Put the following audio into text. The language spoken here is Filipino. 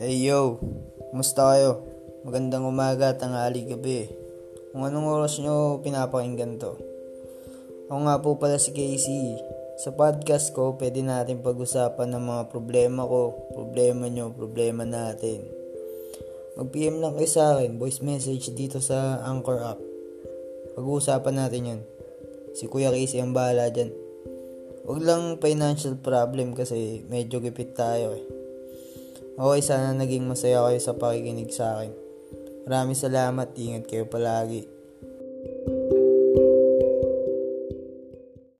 Hey yo, kumusta kayo? Magandang umaga, tanghali, gabi. Kung anong oras nyo pinapakinggan to. Ako nga po pala si Casey. Sa podcast ko, pwede natin pag-usapan ng mga problema ko, problema nyo, problema natin. Mag-PM lang kayo sa akin, voice message dito sa Anchor app. Pag-uusapan natin yun. Si Kuya Casey ang bahala dyan. Huwag lang financial problem kasi medyo gipit tayo eh. Okay, sana naging masaya kayo sa pakikinig sa akin. Maraming salamat, ingat kayo palagi.